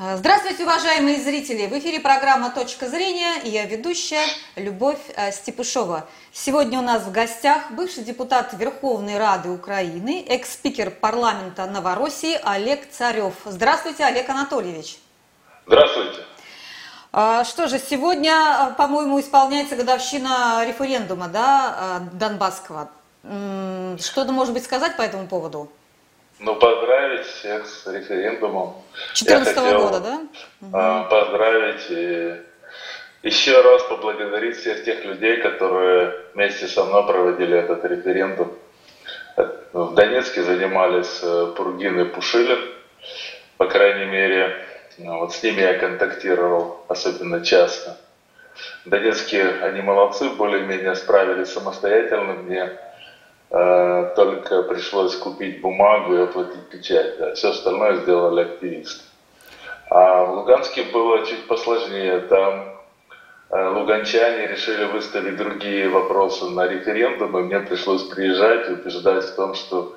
А, здравствуйте, уважаемые зрители! В эфире программа «Точка зрения» и я ведущая Любовь э, Степушова. Сегодня у нас в гостях бывший депутат Верховной Рады Украины, экс-спикер парламента Новороссии Олег Царев. Здравствуйте, Олег Анатольевич! Здравствуйте! А, что же, сегодня, по-моему, исполняется годовщина референдума да, Донбасского. Что-то, может быть, сказать по этому поводу? Ну, поздравить всех с референдумом. 2014 года, да? Угу. Поздравить и еще раз поблагодарить всех тех людей, которые вместе со мной проводили этот референдум. В Донецке занимались э, Пургин и Пушилин, по крайней мере, ну, вот с ними я контактировал особенно часто. В Донецке они молодцы, более-менее справились самостоятельно. Мне только пришлось купить бумагу и оплатить печать. Да. Все остальное сделали активисты. А в Луганске было чуть посложнее. Там э, луганчане решили выставить другие вопросы на референдум, и мне пришлось приезжать и убеждать в том, что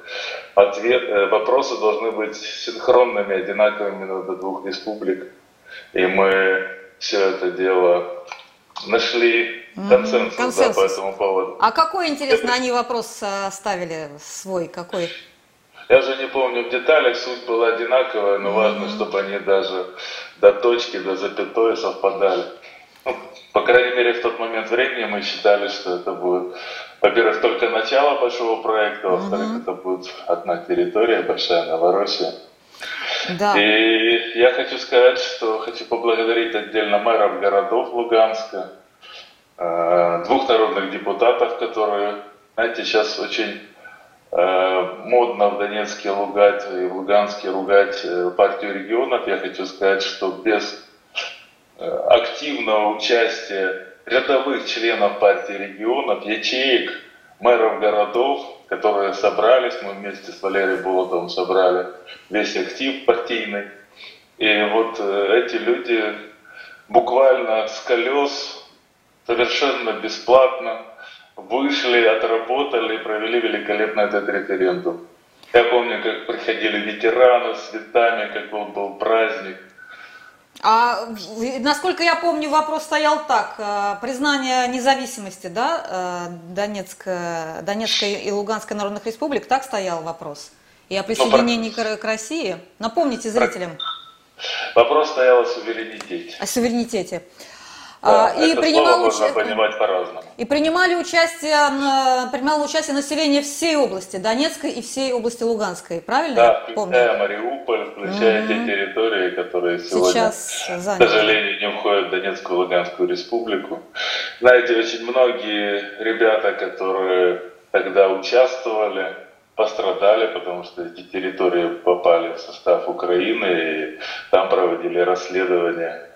ответ, э, вопросы должны быть синхронными, одинаковыми на двух республик. И мы все это дело нашли консенсус, консенсус. Да, по этому поводу. А какой, интересно, они вопрос э, ставили свой? Какой? Я же не помню в деталях, суть была одинаковая, но важно, чтобы они даже до точки, до запятой совпадали. Ну, по крайней мере, в тот момент времени мы считали, что это будет, во-первых, только начало большого проекта, во-вторых, mm-hmm. это будет одна территория, большая Новороссия. Да. И я хочу сказать, что хочу поблагодарить отдельно мэров городов Луганска, двух народных депутатов, которые, знаете, сейчас очень э, модно в Донецке ругать и в Луганске ругать э, партию регионов. Я хочу сказать, что без активного участия рядовых членов партии регионов, ячеек, мэров городов, которые собрались, мы вместе с Валерием Болотовым собрали весь актив партийный. И вот э, эти люди буквально с колес, совершенно бесплатно, вышли, отработали провели великолепно этот референдум. Я помню, как приходили ветераны с цветами, как был, был праздник. А насколько я помню, вопрос стоял так: э, признание независимости, да, э, Донецка, Донецкой и Луганской народных республик, так стоял вопрос. И о присоединении ну, к России. Напомните зрителям. Вопрос стоял о суверенитете. О суверенитете. Да, и принимал по-разному. И принимали участие, принимало участие население всей области, Донецкой и всей области Луганской, правильно? Да, включая Мариуполь, включая mm-hmm. те территории, которые сегодня, Сейчас к сожалению, не входят в Донецкую и Луганскую республику. Знаете, очень многие ребята, которые тогда участвовали, пострадали, потому что эти территории попали в состав Украины, и там проводили расследования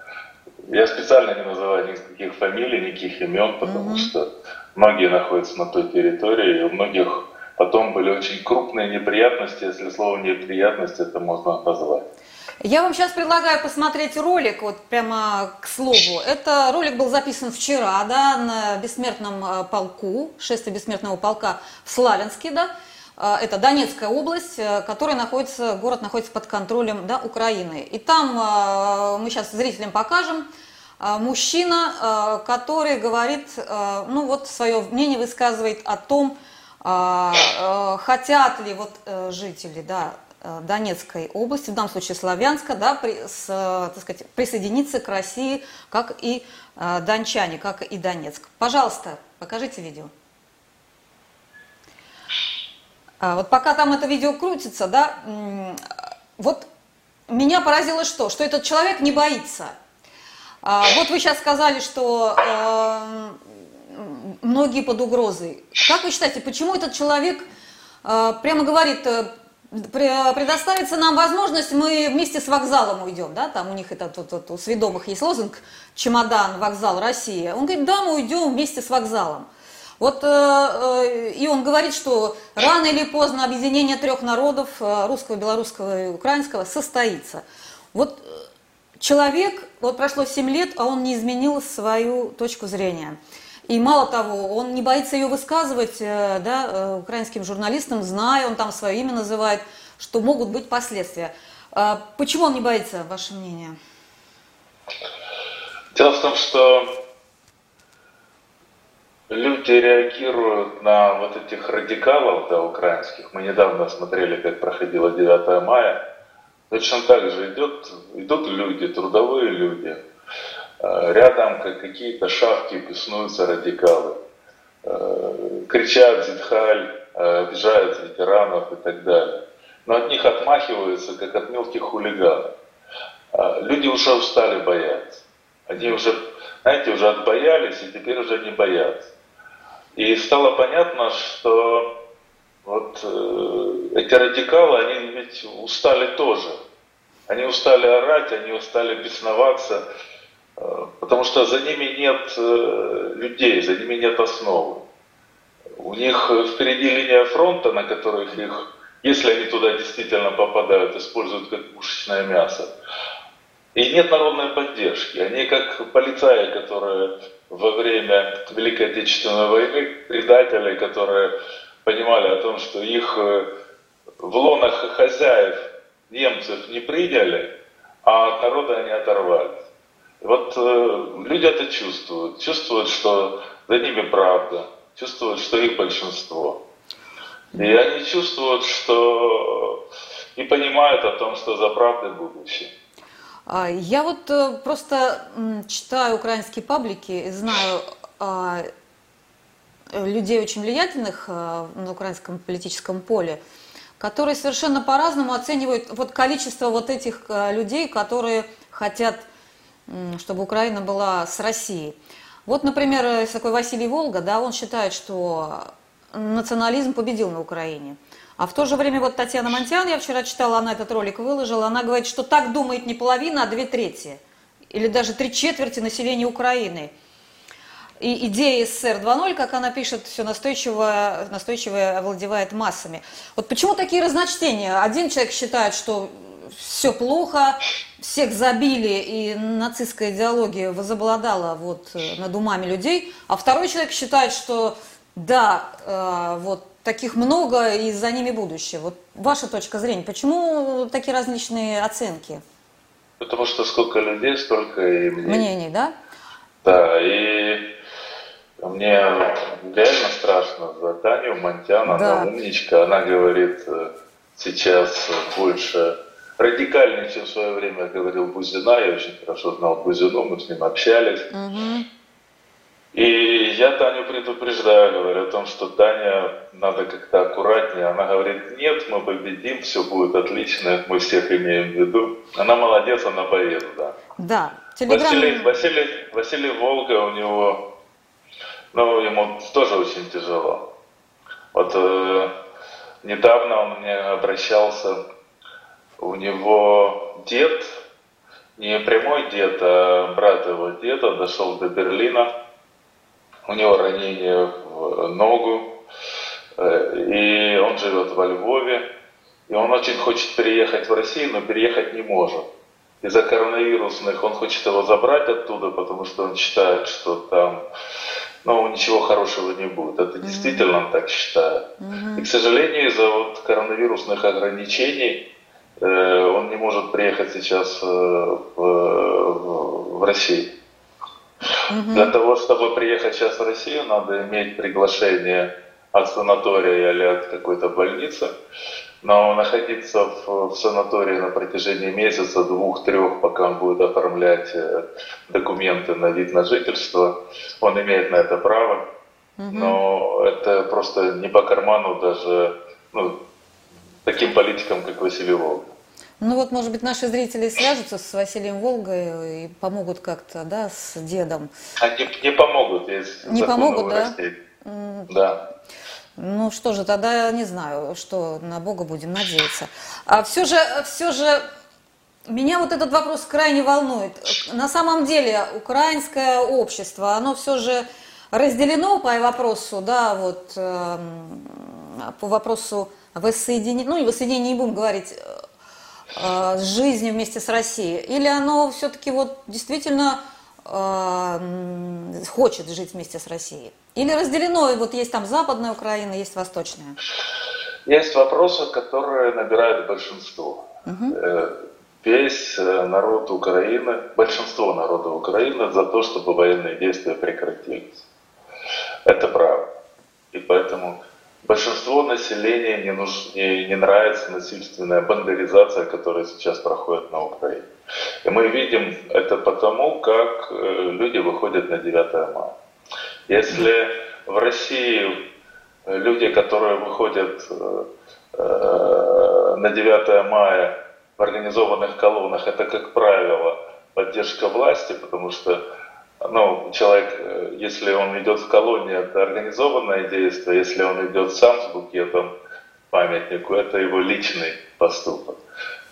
я специально не называю никаких фамилий, никаких имен, потому mm-hmm. что многие находятся на той территории, и у многих потом были очень крупные неприятности, если слово неприятность это можно назвать. Я вам сейчас предлагаю посмотреть ролик, вот прямо к слову. Это ролик был записан вчера, да, на бессмертном э, полку, шествие бессмертного полка в Славянске, да. Э, это Донецкая область, э, которая находится, город находится под контролем да, Украины. И там э, мы сейчас зрителям покажем мужчина, который говорит, ну вот свое мнение высказывает о том, хотят ли вот жители да, Донецкой области, в данном случае Славянска, да, при, с, так сказать, присоединиться к России, как и дончане, как и Донецк. Пожалуйста, покажите видео. А, вот пока там это видео крутится, да, вот меня поразило что? Что этот человек не боится. А, вот вы сейчас сказали, что э, многие под угрозой. Как вы считаете, почему этот человек э, прямо говорит, э, предоставится нам возможность, мы вместе с вокзалом уйдем, да, там у них это тут, тут у сведомых есть лозунг «Чемодан, вокзал, Россия». Он говорит, да, мы уйдем вместе с вокзалом. Вот э, э, и он говорит, что рано или поздно объединение трех народов, э, русского, белорусского и украинского, состоится. Вот человек, вот прошло 7 лет, а он не изменил свою точку зрения. И мало того, он не боится ее высказывать да, украинским журналистам, зная, он там свое имя называет, что могут быть последствия. Почему он не боится, ваше мнение? Дело в том, что люди реагируют на вот этих радикалов, да, украинских. Мы недавно смотрели, как проходило 9 мая. Точно так же идет, идут люди, трудовые люди. А, рядом как какие-то шавки беснуются радикалы. А, кричат «Зидхаль», а, обижают ветеранов и так далее. Но от них отмахиваются, как от мелких хулиганов. Люди уже устали бояться. Они уже, знаете, уже отбоялись и теперь уже не боятся. И стало понятно, что вот э, эти радикалы, они ведь устали тоже. Они устали орать, они устали бесноваться, э, потому что за ними нет э, людей, за ними нет основы. У них впереди линия фронта, на которых их, если они туда действительно попадают, используют как пушечное мясо. И нет народной поддержки. Они как полицаи, которые во время Великой Отечественной войны, предатели, которые понимали о том, что их э, в лонах хозяев немцев не приняли, а от народа они оторвались. Вот э, люди это чувствуют, чувствуют, что за ними правда, чувствуют, что их большинство. И они чувствуют, что и понимают о том, что за правдой будущее. А, я вот э, просто читаю украинские паблики и знаю а, людей очень влиятельных а, на украинском политическом поле, которые совершенно по-разному оценивают вот количество вот этих людей, которые хотят, чтобы Украина была с Россией. Вот, например, есть такой Василий Волга, да, он считает, что национализм победил на Украине. А в то же время вот Татьяна Монтян, я вчера читала, она этот ролик выложила, она говорит, что так думает не половина, а две трети. Или даже три четверти населения Украины. И идея СССР 2.0, как она пишет, все настойчиво, настойчиво овладевает массами. Вот почему такие разночтения? Один человек считает, что все плохо, всех забили, и нацистская идеология возобладала вот над умами людей, а второй человек считает, что да, э, вот таких много, и за ними будущее. Вот ваша точка зрения, почему такие различные оценки? Потому что сколько людей, столько и мнений. Мнений, да? Да, и мне реально страшно за Таню Монтян, да. она умничка, она говорит э, сейчас больше радикальнее, чем в свое время говорил Бузина, я очень хорошо знал Бузину, мы с ним общались. Угу. И я Таню предупреждаю, говорю о том, что Таня надо как-то аккуратнее. Она говорит, нет, мы победим, все будет отлично, мы всех имеем в виду. Она молодец, она боец, да. Да. Телеграм... Василий, Василий, Василий Волга, у него, ну, ему тоже очень тяжело. Вот э, недавно он мне обращался, у него дед, не прямой дед, а брат его деда дошел до Берлина, у него ранение в ногу, э, и он живет во Львове, и он очень хочет переехать в Россию, но переехать не может. Из-за коронавирусных он хочет его забрать оттуда, потому что он считает, что там ну, ничего хорошего не будет. Это mm-hmm. действительно он так считает. Mm-hmm. И, к сожалению, из-за вот коронавирусных ограничений э, он не может приехать сейчас э, в, в, в Россию. Угу. Для того, чтобы приехать сейчас в Россию, надо иметь приглашение от санатория или от какой-то больницы. Но находиться в, в санатории на протяжении месяца, двух-трех, пока он будет оформлять э, документы на вид на жительство, он имеет на это право. Угу. Но это просто не по карману даже ну, таким политикам, как Василий Волк. Ну вот, может быть, наши зрители свяжутся с Василием Волгой и помогут как-то, да, с дедом. Они не помогут, есть Не помогут, да? Да. Ну что же, тогда не знаю, что на Бога будем надеяться. А все же, все же, меня вот этот вопрос крайне волнует. На самом деле, украинское общество, оно все же разделено по вопросу, да, вот, э, по вопросу воссоединения, ну, и воссоединения не будем говорить, э, с жизнью вместе с Россией? Или оно все-таки вот действительно э, хочет жить вместе с Россией? Или разделено, и вот есть там западная Украина, есть восточная? Есть вопросы, которые набирают большинство. угу. весь народ Украины, большинство народа Украины за то, чтобы военные действия прекратились. Это правда. И поэтому большинство населения не, нуж, не, не нравится насильственная бандеризация, которая сейчас проходит на Украине. И мы видим это потому, как э, люди выходят на 9 мая. Если в России люди, которые выходят э, на 9 мая в организованных колоннах, это, как правило, поддержка власти, потому что ну, человек, э, если он идет в колонии, это организованное действие, если он идет сам с букетом памятнику, это его личный поступок,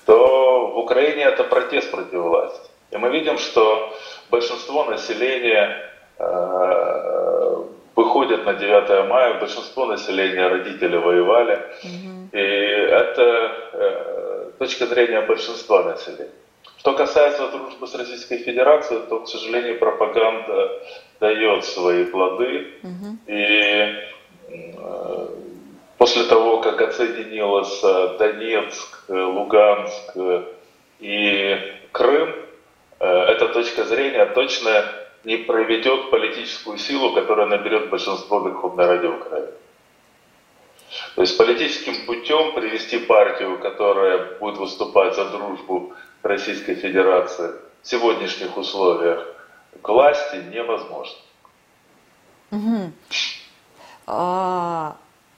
то в Украине это протест против власти. И мы видим, что большинство населения э, выходят на 9 мая, большинство населения родители воевали, угу. и это э, точка зрения большинства населения. Что касается дружбы с Российской Федерацией, то, к сожалению, пропаганда дает свои плоды. Угу. И э, после того, как отсоединилась Донецк, Луганск и Крым, э, эта точка зрения точно не проведет политическую силу, которая наберет большинство Верховной Раде Украины. То есть политическим путем привести партию, которая будет выступать за дружбу Российской Федерации в сегодняшних условиях к власти невозможно. Угу. А,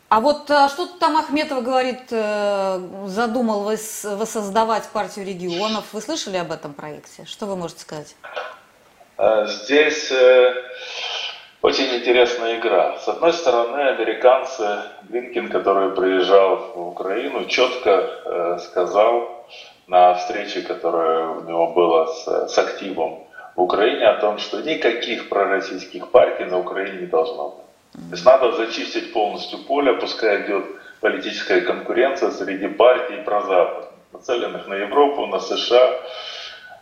а вот а что там Ахметов говорит, э, задумал воссоздавать партию регионов. Вы слышали об этом проекте? Что вы можете сказать? А, здесь э, очень интересная игра. С одной стороны, американцы, Блинкин, который приезжал в Украину, четко э, сказал, на встрече, которая у него была с, с активом в Украине, о том, что никаких пророссийских партий на Украине не должно быть. То есть надо зачистить полностью поле, пускай идет политическая конкуренция среди партий прозападных, нацеленных на Европу, на США.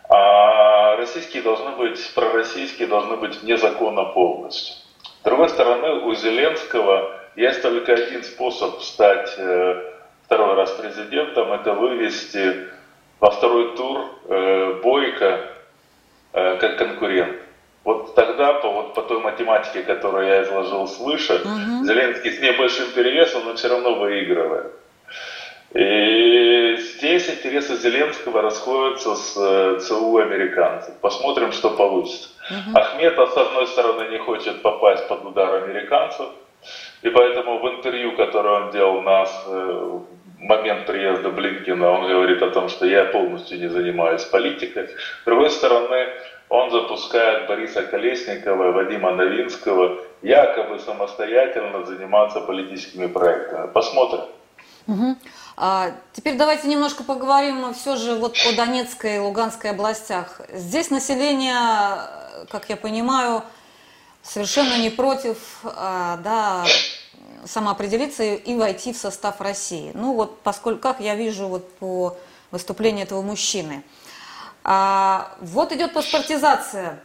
А российские должны быть, пророссийские должны быть вне закона полностью. С другой стороны, у Зеленского есть только один способ стать э, второй раз президентом, это вывести во второй тур э, Бойко э, как конкурент. Вот тогда, по, вот по той математике, которую я изложил свыше, угу. Зеленский с небольшим перевесом, но все равно выигрывает. И здесь интересы Зеленского расходятся с э, ЦУ американцев. Посмотрим, что получится. Угу. Ахметов, с одной стороны, не хочет попасть под удар американцев, и поэтому в интервью, которое он делал нас э, момент приезда Блинкина он говорит о том, что я полностью не занимаюсь политикой. С другой стороны, он запускает Бориса Колесникова, Вадима Новинского якобы самостоятельно заниматься политическими проектами. Посмотрим. Угу. А, теперь давайте немножко поговорим все же вот о Донецкой и Луганской областях. Здесь население, как я понимаю, совершенно не против а, да, самоопределиться и войти в состав России. Ну вот, поскольку, как я вижу вот по выступлению этого мужчины. А, вот идет паспортизация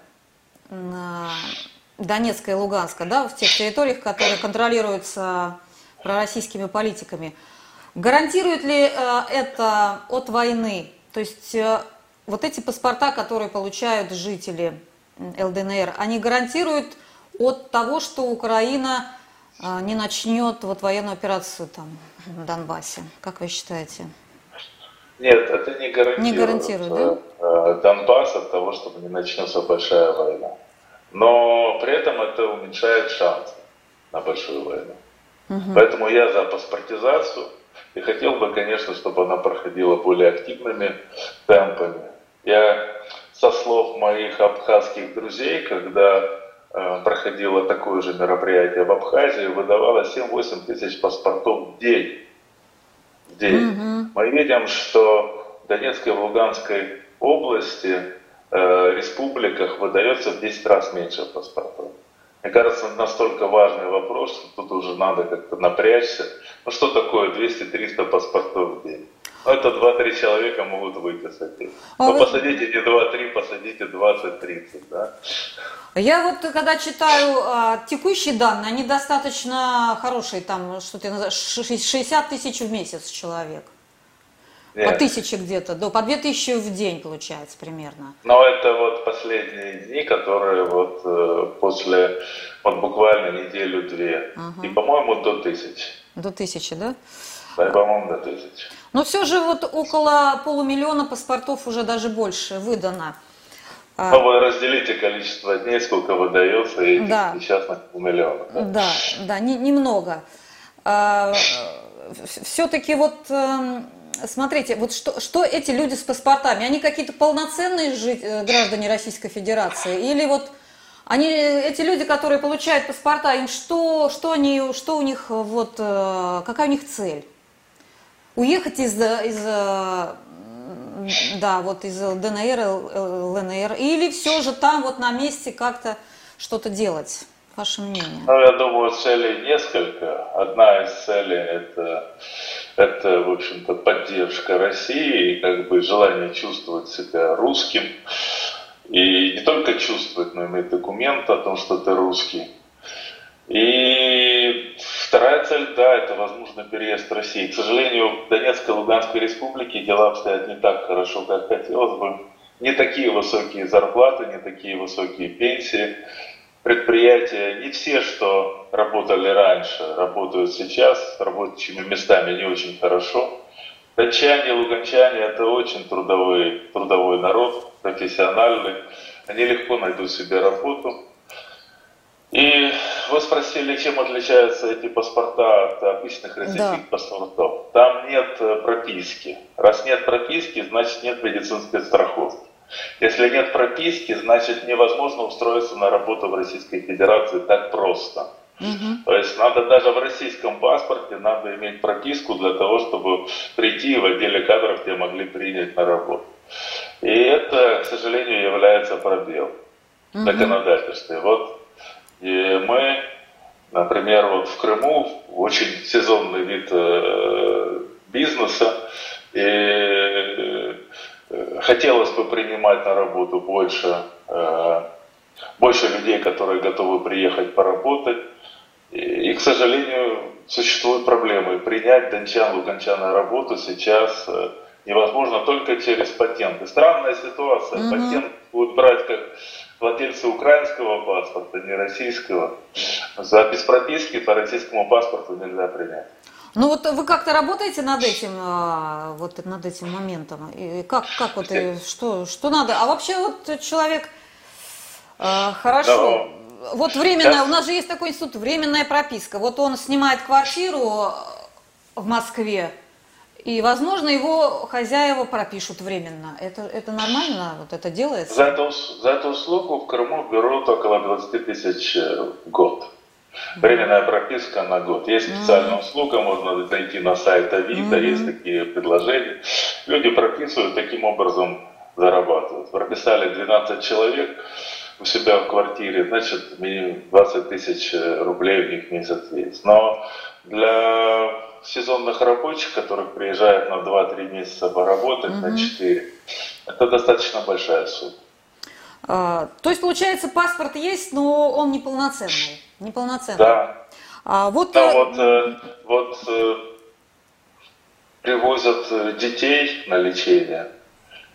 Донецка и Луганска, да, в тех территориях, которые контролируются пророссийскими политиками. Гарантирует ли э, это от войны? То есть э, вот эти паспорта, которые получают жители ЛДНР, они гарантируют от того, что Украина а, не начнет вот военную операцию там в Донбассе? Как вы считаете? Нет, это не гарантирует, не гарантирует да? Э, Донбасс от того, чтобы не начнется большая война. Но при этом это уменьшает шансы на большую войну. Угу. Поэтому я за паспортизацию и хотел бы, конечно, чтобы она проходила более активными темпами. Я со слов моих абхазских друзей, когда проходило такое же мероприятие в Абхазии, выдавало 7-8 тысяч паспортов в день. В день. Mm-hmm. Мы видим, что в Донецкой и Луганской области, э, республиках выдается в 10 раз меньше паспортов. Мне кажется, настолько важный вопрос, что тут уже надо как-то напрячься. Ну что такое 200-300 паспортов в день? Ну, это 2-3 человека могут выписать. А Но вы... посадите не 2-3, посадите 20-30, да? Я вот когда читаю а, текущие данные, они достаточно хорошие, там что-то 60 тысяч в месяц человек. Нет. По тысяче где-то, до, по две тысячи в день получается примерно. Но это вот последние дни, которые вот э, после, вот буквально неделю-две. Угу. И, по-моему, до тысячи. До тысячи, да? Да, по-моему, до тысячи. Но все же вот около полумиллиона паспортов уже даже больше выдано. А. Ну, вы разделите количество дней, сколько выдается, и да. сейчас на полмиллиона. Да, да, да не, немного. А, все-таки вот эм, смотрите, вот что, что эти люди с паспортами, они какие-то полноценные жить, э, граждане Российской Федерации? Или вот они, эти люди, которые получают паспорта, им что, что, они, что у них, вот, э, какая у них цель? Уехать из, из да, вот из ЛДНР, ЛНР, или все же там вот на месте как-то что-то делать? Ваше мнение? Ну, я думаю, целей несколько. Одна из целей это, это в общем-то, поддержка России и как бы желание чувствовать себя русским. И не только чувствовать, но иметь документ о том, что ты русский. И вторая цель, да, это возможно переезд в Россию. К сожалению, в Донецкой и Луганской республике дела обстоят не так хорошо, как хотелось бы. Не такие высокие зарплаты, не такие высокие пенсии. Предприятия, не все, что работали раньше, работают сейчас, рабочими местами не очень хорошо. Датчане, луганчане – это очень трудовой, трудовой народ, профессиональный. Они легко найдут себе работу. И вы спросили, чем отличаются эти паспорта от обычных российских да. паспортов. Там нет э, прописки. Раз нет прописки, значит нет медицинской страховки. Если нет прописки, значит невозможно устроиться на работу в Российской Федерации так просто. Угу. То есть надо даже в российском паспорте надо иметь прописку для того, чтобы прийти в отделе кадров тебя могли принять на работу. И это, к сожалению, является пробел угу. законодательстве. Вот и мы, например, вот в Крыму очень сезонный вид э, бизнеса, и э, хотелось бы принимать на работу больше, э, больше людей, которые готовы приехать поработать. И, к сожалению, существуют проблемы. Принять дончан, луганчан на работу сейчас невозможно только через патенты. Странная ситуация. Mm-hmm. Патент будут брать как владельцы украинского паспорта, не российского. За без прописки по российскому паспорту нельзя принять. Ну вот вы как-то работаете над этим, а, вот над этим моментом? И как, как вот, и что, что надо? А вообще вот человек, а, хорошо, Но... вот временная, у нас же есть такой институт, временная прописка. Вот он снимает квартиру в Москве, и, возможно, его хозяева пропишут временно. Это, это нормально? Вот это делается? За эту, за эту услугу в Крыму берут около 20 тысяч э, в год. Временная прописка на год. Есть специальная mm-hmm. услуга, можно зайти на сайт Авито, mm-hmm. есть такие предложения. Люди прописывают, таким образом зарабатывают. Прописали 12 человек у себя в квартире, значит, 20 тысяч э, рублей у них в месяц есть. Но для сезонных рабочих, которых приезжают на 2-3 месяца поработать, угу. на 4, это достаточно большая сумма. А, то есть, получается, паспорт есть, но он неполноценный. Неполноценный. Да. А, вот, да, э, вот, э, вот э, привозят детей на лечение.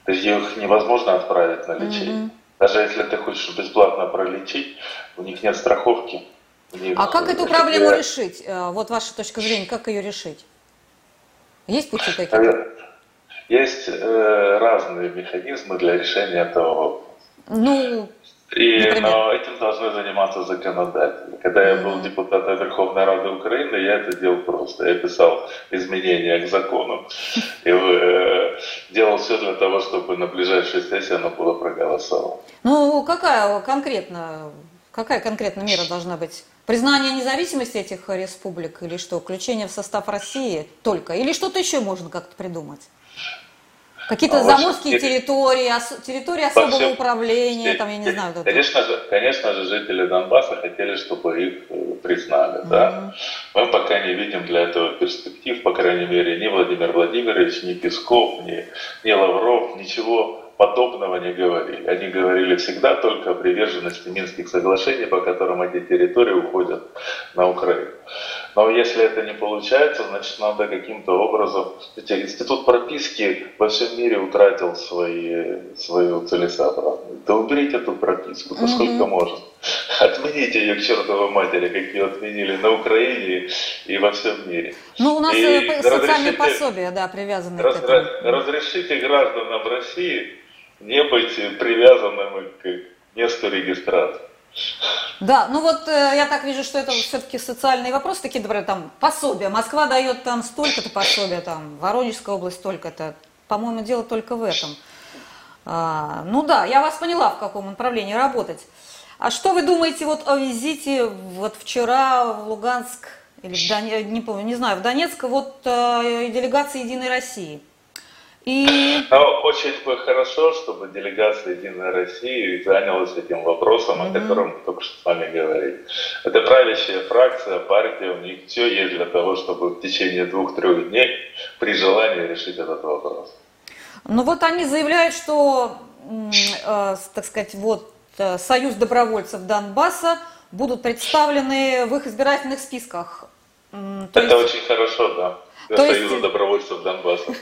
То есть их невозможно отправить на лечение. Угу. Даже если ты хочешь бесплатно пролечить, у них нет страховки. А как эту проблему решить? Э, вот ваша точка зрения, как ее решить? Есть пути? Э, есть э, разные механизмы для решения этого вопроса. Ну, и, но этим должны заниматься законодатели. Когда mm-hmm. я был депутатом Верховной Рады Украины, я это делал просто. Я писал изменения к закону и э, делал все для того, чтобы на ближайшей сессии оно было проголосовано. Ну, какая конкретно, какая конкретно мера должна быть? Признание независимости этих республик или что? Включение в состав России только? Или что-то еще можно как-то придумать? Какие-то а заморские территории, ос, территории особого всем, управления, там, я не знаю. Конечно же, конечно же, жители Донбасса хотели, чтобы их э, признали, mm-hmm. да. Мы пока не видим для этого перспектив, по крайней мере, ни Владимир Владимирович, ни Песков, ни, ни Лавров, ничего подобного не говорили. Они говорили всегда только о приверженности Минских соглашений, по которым эти территории уходят на Украину. Но если это не получается, значит надо каким-то образом... Кстати, институт прописки во всем мире утратил свои, свою целесообразность. Да уберите эту прописку, насколько mm-hmm. можно. Отмените ее к чертовой матери, как ее отменили на Украине и во всем мире. Ну, у нас и э, социальные пособия, да, привязаны раз, к этому. Разрешите гражданам России не быть привязанными к месту регистрации. Да, ну вот э, я так вижу, что это все-таки социальные вопросы, такие, например, там пособия. Москва дает там столько-то пособия, там Воронежская область столько-то. По-моему, дело только в этом. А, ну да, я вас поняла, в каком направлении работать. А что вы думаете вот о визите вот вчера в Луганск или в Дон... не помню, не знаю, в Донецк вот э, делегации Единой России? И... Но очень бы хорошо, чтобы делегация Единой России занялась этим вопросом, mm-hmm. о котором мы только что с вами говорили. Это правящая фракция, партия, у них все есть для того, чтобы в течение двух-трех дней при желании решить этот вопрос. Ну вот они заявляют, что, э, так сказать, вот э, Союз добровольцев Донбасса будут представлены в их избирательных списках. То Это есть... очень хорошо, да. То Союза есть... добровольцев Донбасса.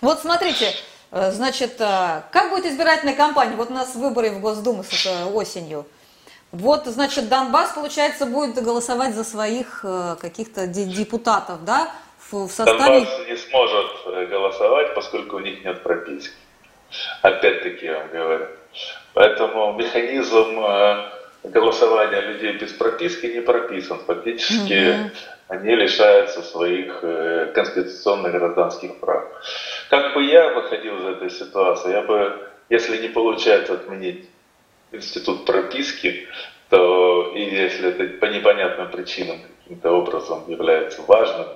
Вот смотрите, э, значит, э, как будет избирательная кампания? Вот у нас выборы в Госдуму с э, осенью. Вот, значит, Донбасс, получается, будет голосовать за своих каких-то депутатов, да, в составе... Донбасс не сможет голосовать, поскольку у них нет прописки. Опять-таки я вам говорю. Поэтому механизм голосования людей без прописки не прописан. Фактически угу они лишаются своих э, конституционных гражданских прав. Как бы я выходил из этой ситуации, я бы, если не получается отменить институт прописки, то и если это по непонятным причинам каким-то образом является важным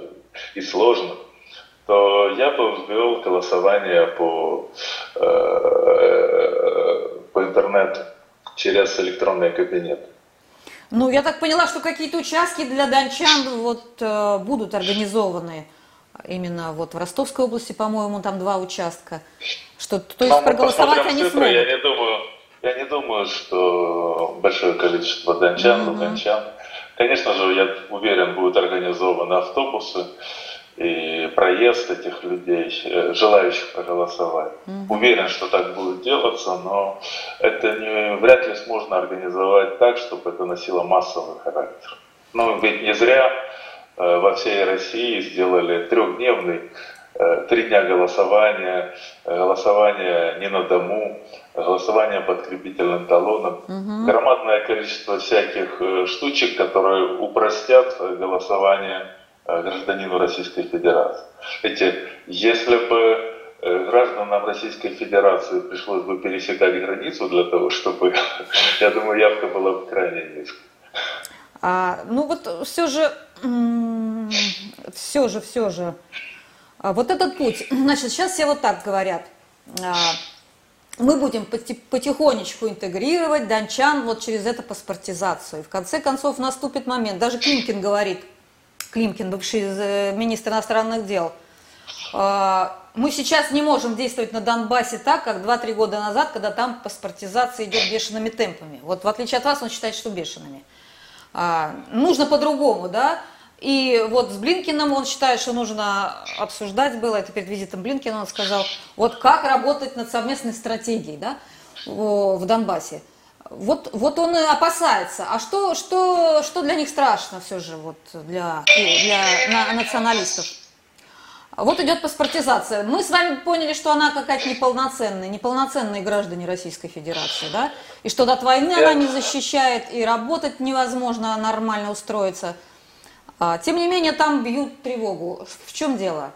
и сложным, то я бы ввел голосование по, э, по интернету через электронный кабинет. Ну, я так поняла, что какие-то участки для дончан вот э, будут организованы именно вот в Ростовской области, по-моему, там два участка. Что, то есть проголосовать они цифры, смогут. Я не думаю, я не думаю, что большое количество дончан, mm-hmm. дончан. Конечно же, я уверен, будут организованы автобусы и проезд этих людей, э, желающих проголосовать. Угу. Уверен, что так будет делаться, но это не, вряд ли сможно организовать так, чтобы это носило массовый характер. Ну, ведь не зря э, во всей России сделали трехдневный э, три дня голосования, голосование не на дому, голосование подкрепительным талоном. Угу. Громадное количество всяких штучек, которые упростят голосование гражданину Российской Федерации. Эти, если бы э, гражданам Российской Федерации пришлось бы пересекать границу для того, чтобы, я думаю, явка была бы крайне низкой. А, ну вот все же, все же, все же, а вот этот путь, значит, сейчас все вот так говорят, а, мы будем потихонечку интегрировать дончан вот через эту паспортизацию. И в конце концов наступит момент, даже Климкин говорит – Климкин, бывший э, министр иностранных дел. А, мы сейчас не можем действовать на Донбассе так, как 2-3 года назад, когда там паспортизация идет бешеными темпами. Вот в отличие от вас, он считает, что бешеными. А, нужно по-другому, да? И вот с Блинкиным он считает, что нужно обсуждать было, это перед визитом Блинкина он сказал, вот как работать над совместной стратегией, да, в Донбассе. Вот, вот он и опасается. А что, что, что для них страшно все же, вот для, для националистов? Вот идет паспортизация. Мы с вами поняли, что она какая-то неполноценная, неполноценные граждане Российской Федерации, да? И что от войны она не защищает, и работать невозможно нормально устроиться. А, тем не менее, там бьют тревогу. В чем дело?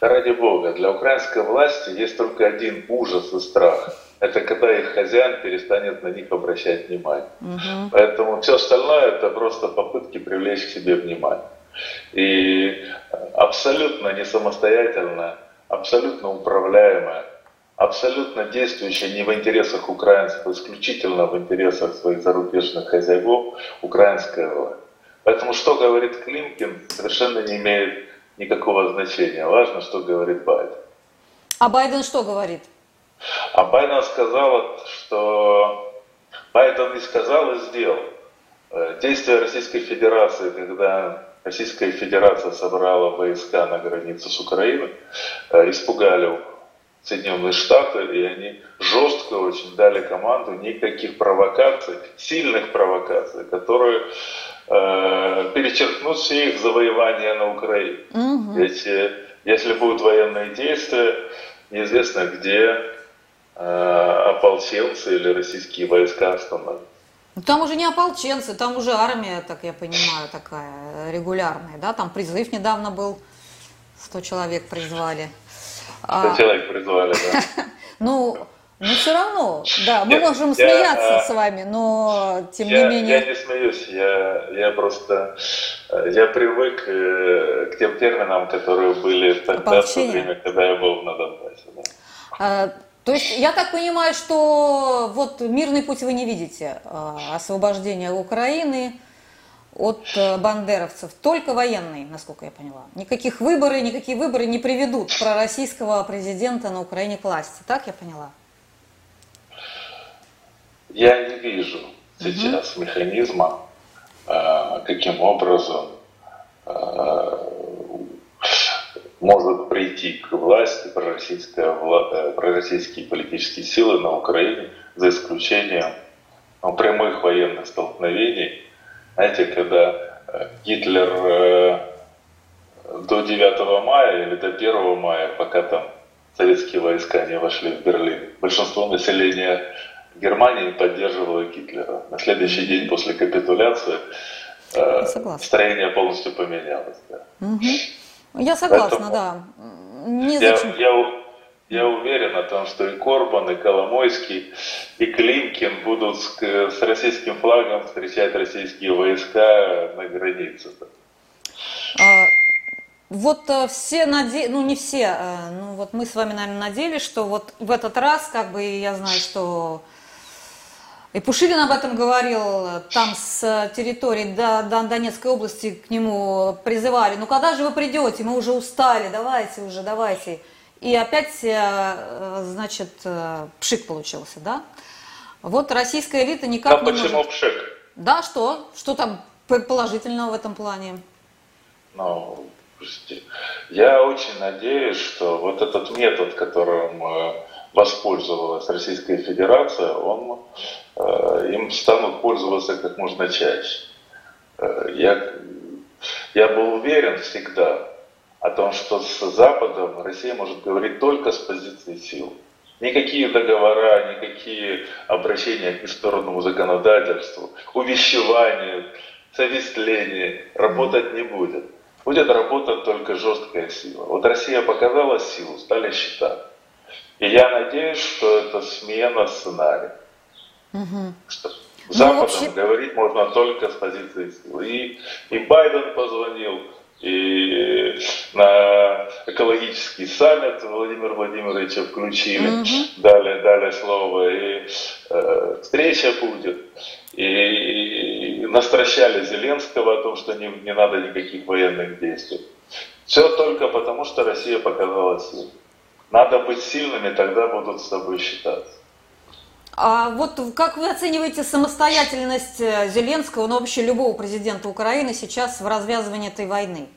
Ради бога, для украинской власти есть только один ужас и страх – это когда их хозяин перестанет на них обращать внимание. Угу. Поэтому все остальное это просто попытки привлечь к себе внимание. И абсолютно не самостоятельно, абсолютно управляемая, абсолютно действующая не в интересах украинцев, а исключительно в интересах своих зарубежных хозяев, украинская власть. Поэтому что говорит Климкин, совершенно не имеет никакого значения. Важно, что говорит Байден. А Байден что говорит? А Байден сказал, что Байден не сказал и сделал. Э, действия Российской Федерации, когда Российская Федерация собрала войска на границе с Украиной, э, испугали Соединенные Штаты, и они жестко очень дали команду никаких провокаций, сильных провокаций, которые э, перечеркнут все их завоевания на Украине. Угу. Ведь э, если будут военные действия, неизвестно где ополченцы или российские войска остановятся. Ну, там уже не ополченцы, там уже армия, так я понимаю, такая регулярная, да? Там призыв недавно был, 100 человек призвали. 100 а... человек призвали, да. Ну, но все равно, да, мы Нет, можем смеяться я, с вами, но тем я, не менее... Я не смеюсь, я, я просто, я привык э, к тем терминам, которые были тогда, в то время, когда я был на Донбассе. Да. А, то есть я так понимаю, что вот мирный путь вы не видите, а, освобождение Украины от э, бандеровцев, только военный, насколько я поняла. Никаких выборов, никакие выборы не приведут пророссийского президента на Украине к власти, так я поняла? Я не вижу сейчас угу. механизма, э, каким образом э, может прийти к власти пророссийская, э, пророссийские политические силы на Украине, за исключением ну, прямых военных столкновений. Знаете, когда Гитлер до 9 мая или до 1 мая, пока там советские войска не вошли в Берлин, большинство населения Германия поддерживала Гитлера. На следующий день после капитуляции э, строение полностью поменялось. Да. Угу. Я согласна, Поэтому да. Незачем... Я, я, я уверен о том, что и Корбан, и Коломойский, и Климкин будут с, с российским флагом встречать российские войска на границе. А, вот э, все надеялись, ну не все, э, ну вот мы с вами, наверное, надеялись, что вот в этот раз, как бы я знаю, что и Пушилин об этом говорил, там с территории до, до Донецкой области к нему призывали, ну когда же вы придете, мы уже устали, давайте уже, давайте. И опять, э, значит, э, пшик получился, да? Вот российская элита никак а не почему может... пшик? Да, что? Что там положительного в этом плане? Ну, я очень надеюсь, что вот этот метод, которым воспользовалась Российская Федерация, он, э, им станут пользоваться как можно чаще. Э, я, я был уверен всегда о том, что с Западом Россия может говорить только с позиции сил. Никакие договора, никакие обращения к международному законодательству, увещевания, совестление работать не будет. Будет работать только жесткая сила. Вот Россия показала силу, стали считать. И я надеюсь, что это смена сценария. Угу. Что ну, Западом вообще... говорить можно только с позиции силы. И, и Байден позвонил, и на экологический саммит Владимир Владимировича включили, угу. дали, дали слово, и э, встреча будет. И, и настращали Зеленского о том, что не, не надо никаких военных действий. Все только потому, что Россия показала силу. Надо быть сильными, тогда будут с тобой считаться. А вот как вы оцениваете самостоятельность э, Зеленского, ну вообще любого президента Украины сейчас в развязывании этой войны?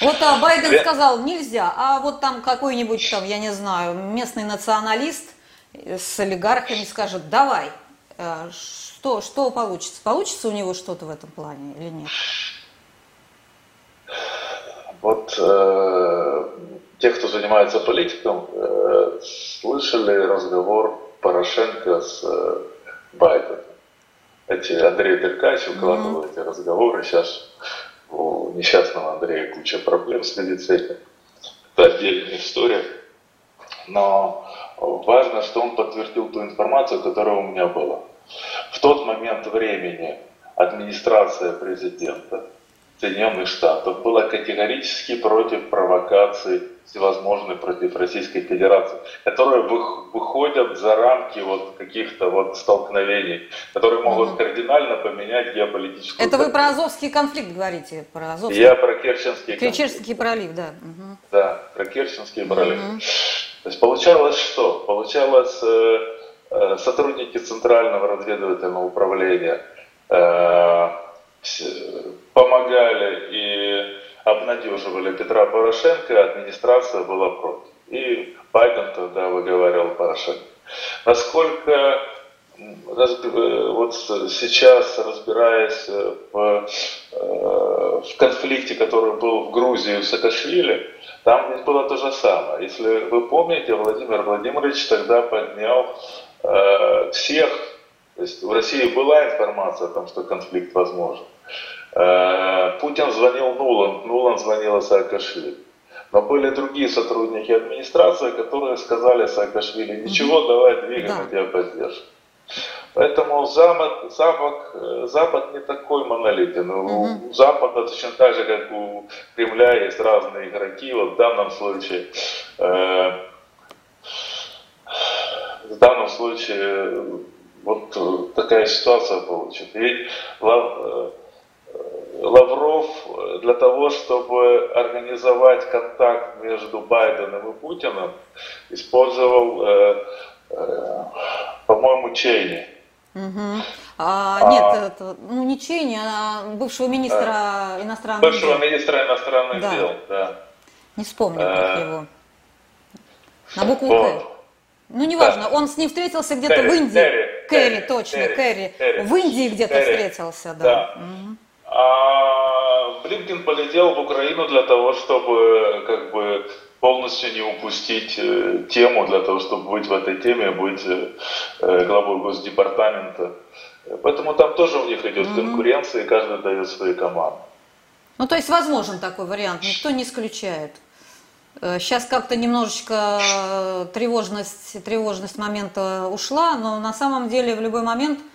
Вот а Байден сказал, нельзя, а вот там какой-нибудь там, я не знаю, местный националист с олигархами скажет, давай, э, что, что получится? Получится у него что-то в этом плане или нет? Вот э, те, кто занимается политиком, э, слышали разговор Порошенко с э, Байденом. Эти Андрей Деркач выкладывал mm-hmm. эти разговоры. Сейчас у несчастного Андрея куча проблем с медициной. Это отдельная история. Но важно, что он подтвердил ту информацию, которая у меня была. В тот момент времени администрация президента Соединенных Штатов была категорически против провокаций всевозможные против Российской Федерации, которые выходят за рамки вот каких-то вот столкновений, которые могут угу. кардинально поменять геополитическую... Это вы про Азовский конфликт говорите? Про Азовский... Я про Керченский конфликт. Керченский пролив, да. Угу. да, про Керченский пролив. Mm-hmm. То есть получалось что? Получалось э, э, сотрудники Центрального разведывательного управления э, помогали и обнадеживали Петра Порошенко, администрация была против. И Байден тогда выговаривал Порошенко. Насколько вот сейчас, разбираясь в, в конфликте, который был в Грузии в Саакашвили, там ведь было то же самое. Если вы помните, Владимир Владимирович тогда поднял э, всех, то есть в России была информация о том, что конфликт возможен. Э, Путин звонил Нулан, Нулан звонила Саакашвили. Но были другие сотрудники администрации, которые сказали Саакашвили, ничего, давай двигаем, да. тебя поддержим. Поэтому Запад, Запад, э, Запад не такой монолитен. У Запада точно так же, как у Кремля, есть разные игроки. Вот в данном случае, э, в данном случае вот такая ситуация получится. Э, Лавров для того, чтобы организовать контакт между Байденом и Путиным, использовал, э, э, по-моему, Чейни. Угу. А, а, нет, это, ну не Чейни, а бывшего министра иностранных бывшего дел. Бывшего министра иностранных да. дел, да. Не вспомню, как э, его. На букву вот. К. Ну, неважно, да. он с ним встретился где-то в Индии. Кэрри, точно. Кэрри. В Индии где-то встретился, да. да. Угу. А Блинкин полетел в Украину для того, чтобы как бы полностью не упустить э, тему, для того, чтобы быть в этой теме, быть э, э, главой Госдепартамента. Поэтому там тоже у них идет mm-hmm. конкуренция, и каждый дает свои команды. Ну, то есть возможен такой вариант, никто не исключает. Сейчас как-то немножечко тревожность, тревожность момента ушла, но на самом деле в любой момент –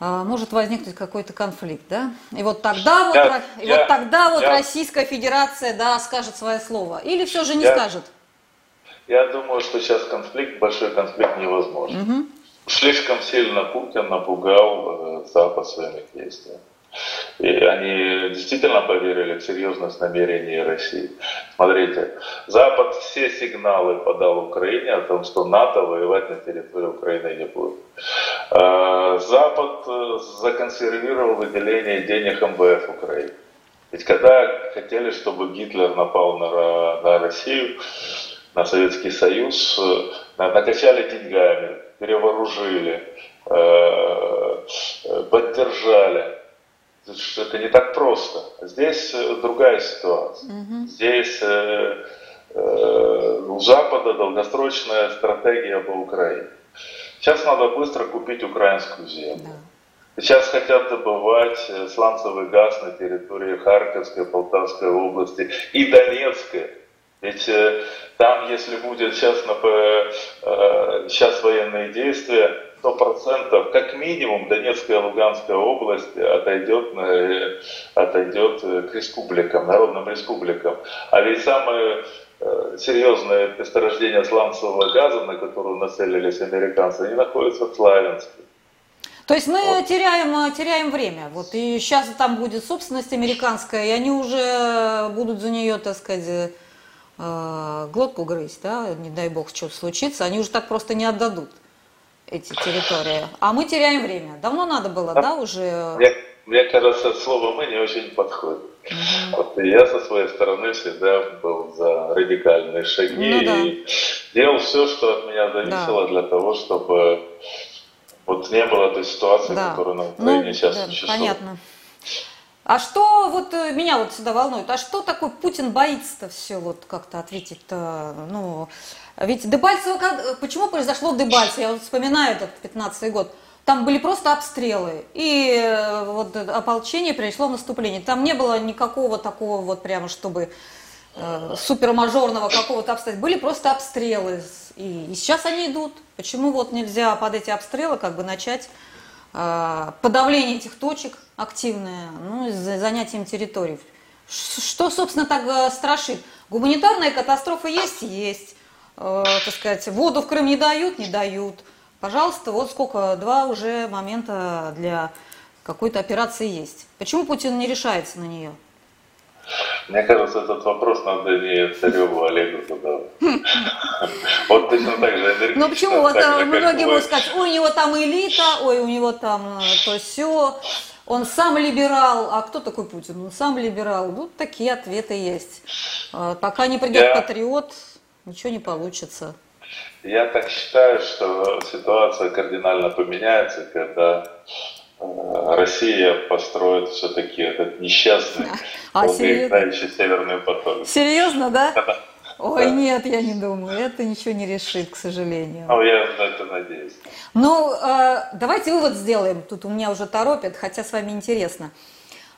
может возникнуть какой-то конфликт, да? И вот тогда вот, я, и я, вот, тогда вот я, Российская Федерация, да, скажет свое слово. Или все же не я, скажет? Я думаю, что сейчас конфликт, большой конфликт невозможен. Угу. Слишком сильно Путин напугал э, Запад своими действиями. И они действительно поверили в серьезность намерений России. Смотрите, Запад все сигналы подал Украине о том, что НАТО воевать на территории Украины не будет. А, Запад э, законсервировал выделение денег МВФ Украине. Ведь когда хотели, чтобы Гитлер напал на, на Россию, на Советский Союз, э, накачали деньгами, перевооружили, поддержали это не так просто. Здесь э, другая ситуация. Угу. Здесь э, э, у Запада долгосрочная стратегия по Украине. Сейчас надо быстро купить украинскую землю. Да. Сейчас хотят добывать э, сланцевый газ на территории Харьковской, Полтавской области и Донецкой. Ведь э, там, если будет сейчас, на, э, сейчас военные действия, 100% как минимум Донецкая и Луганская область отойдет, на, отойдет к республикам, народным республикам. А ведь самые э, серьезные месторождения сланцевого газа, на которые нацелились американцы, они находятся в Славянске. То есть мы вот. теряем, теряем время. Вот, и сейчас там будет собственность американская, и они уже будут за нее, так сказать, э, глотку грызть, да, не дай бог, что случится, они уже так просто не отдадут эти территории. А мы теряем время. Давно надо было, да, да уже? Мне, мне кажется, слово «мы» не очень подходит. Угу. Вот я со своей стороны всегда был за радикальные шаги ну, да. и делал все, что от меня зависело да. для того, чтобы вот не было той ситуации, да. которая на Украине ну, сейчас да, существует. Понятно. А что вот э, меня вот сюда волнует, а что такое Путин боится-то все, вот как-то ответить-то, ну, ведь Дебальцево, как, почему произошло Дебальцево, я вот вспоминаю этот 15 год, там были просто обстрелы, и э, вот ополчение перешло в наступление, там не было никакого такого вот прямо, чтобы э, супермажорного какого-то обстоятельства, были просто обстрелы, и, и сейчас они идут, почему вот нельзя под эти обстрелы как бы начать э, подавление этих точек, активное, ну, занятием территорий. Что, собственно, так э, страшит? Гуманитарная катастрофа есть? Есть. Э, так сказать, воду в Крым не дают? Не дают. Пожалуйста, вот сколько, два уже момента для какой-то операции есть. Почему Путин не решается на нее? Мне кажется, этот вопрос надо не Цареву Олегу задавать. Вот точно так же Ну почему? Вот многие могут сказать, ой, у него там элита, ой, у него там э, то все, он сам либерал. А кто такой Путин? Он сам либерал. Ну, такие ответы есть. Э, пока не придет патриот, ничего не получится. Я так считаю, что ситуация кардинально поменяется, когда Россия построит все-таки этот несчастный, а, долгоиграющий северный поток. Серьезно, да? Ой, да. нет, я не думаю, это ничего не решит, к сожалению. Ну, я на это надеюсь. Ну, э, давайте вывод сделаем, тут у меня уже торопят, хотя с вами интересно.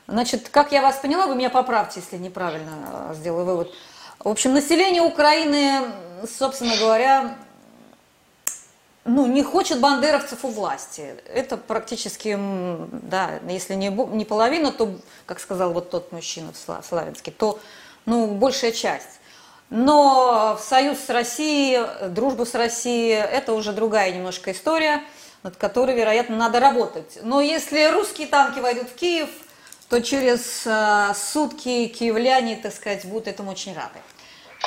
Значит, как я вас поняла, вы меня поправьте, если неправильно э, сделаю вывод. В общем, население Украины, собственно говоря, ну, не хочет бандеровцев у власти. Это практически, да, если не, не половина, то, как сказал вот тот мужчина в Славянске, то, ну, большая часть. Но союз с Россией, дружбу с Россией, это уже другая немножко история, над которой, вероятно, надо работать. Но если русские танки войдут в Киев, то через э, сутки киевляне, так сказать, будут этому очень рады.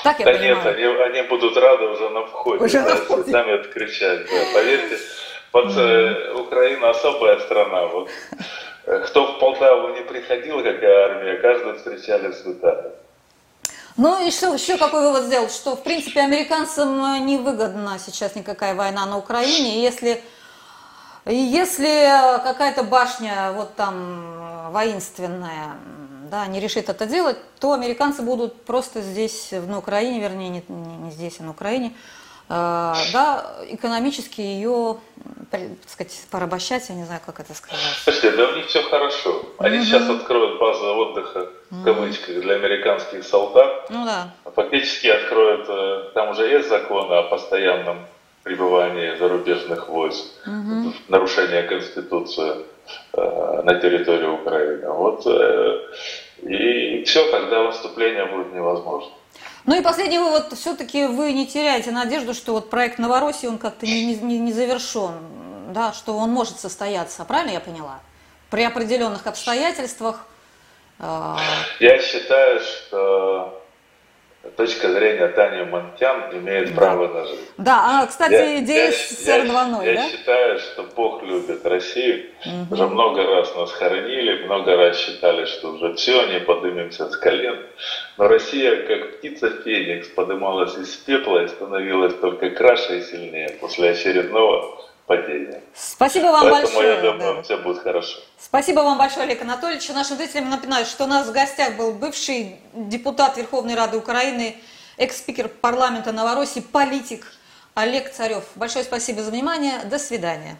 Так я да понимаю. нет, они, они будут рады уже на входе, уже да, на входе. сами откричать. Да. Поверьте, вот э, Украина особая страна. Вот, э, кто в Полтаву не приходил, какая армия, каждый встречали с. Ну и что, еще какой вывод сделал, что в принципе американцам не выгодна сейчас никакая война на Украине, если, если какая-то башня вот там воинственная да, не решит это делать, то американцы будут просто здесь, на Украине, вернее, не, не здесь, а на Украине, э, да, экономически ее, так сказать, порабощать, я не знаю, как это сказать. Слушайте, да у них все хорошо. Они угу. сейчас откроют базу отдыха, в кавычках, для американских солдат. Ну да. Фактически откроют, э, там уже есть законы о постоянном пребывании зарубежных войск, угу. нарушение Конституции Э, на территории Украины. Вот, э, и все, тогда выступление будет невозможно. Ну и последний вывод, все-таки вы не теряете надежду, что вот проект Новороссии, он как-то не, не, не завершен, да, что он может состояться, правильно я поняла? При определенных обстоятельствах. Э, я считаю, что точка зрения Тани Монтян имеет да. право на жизнь. Да, а, кстати, я, идея я, с СР-2.0, я, да? Я считаю, что Бог любит Россию. Угу. Уже много раз нас хоронили, много раз считали, что уже все, не поднимемся с колен. Но Россия, как птица Феникс, поднималась из пепла и становилась только краше и сильнее после очередного падения. Спасибо вам Поэтому большое. я думаю, да. все будет хорошо. Спасибо вам большое, Олег Анатольевич. Нашим зрителям напоминаю, что у нас в гостях был бывший депутат Верховной Рады Украины, экс-спикер парламента Новороссии, политик Олег Царев. Большое спасибо за внимание. До свидания.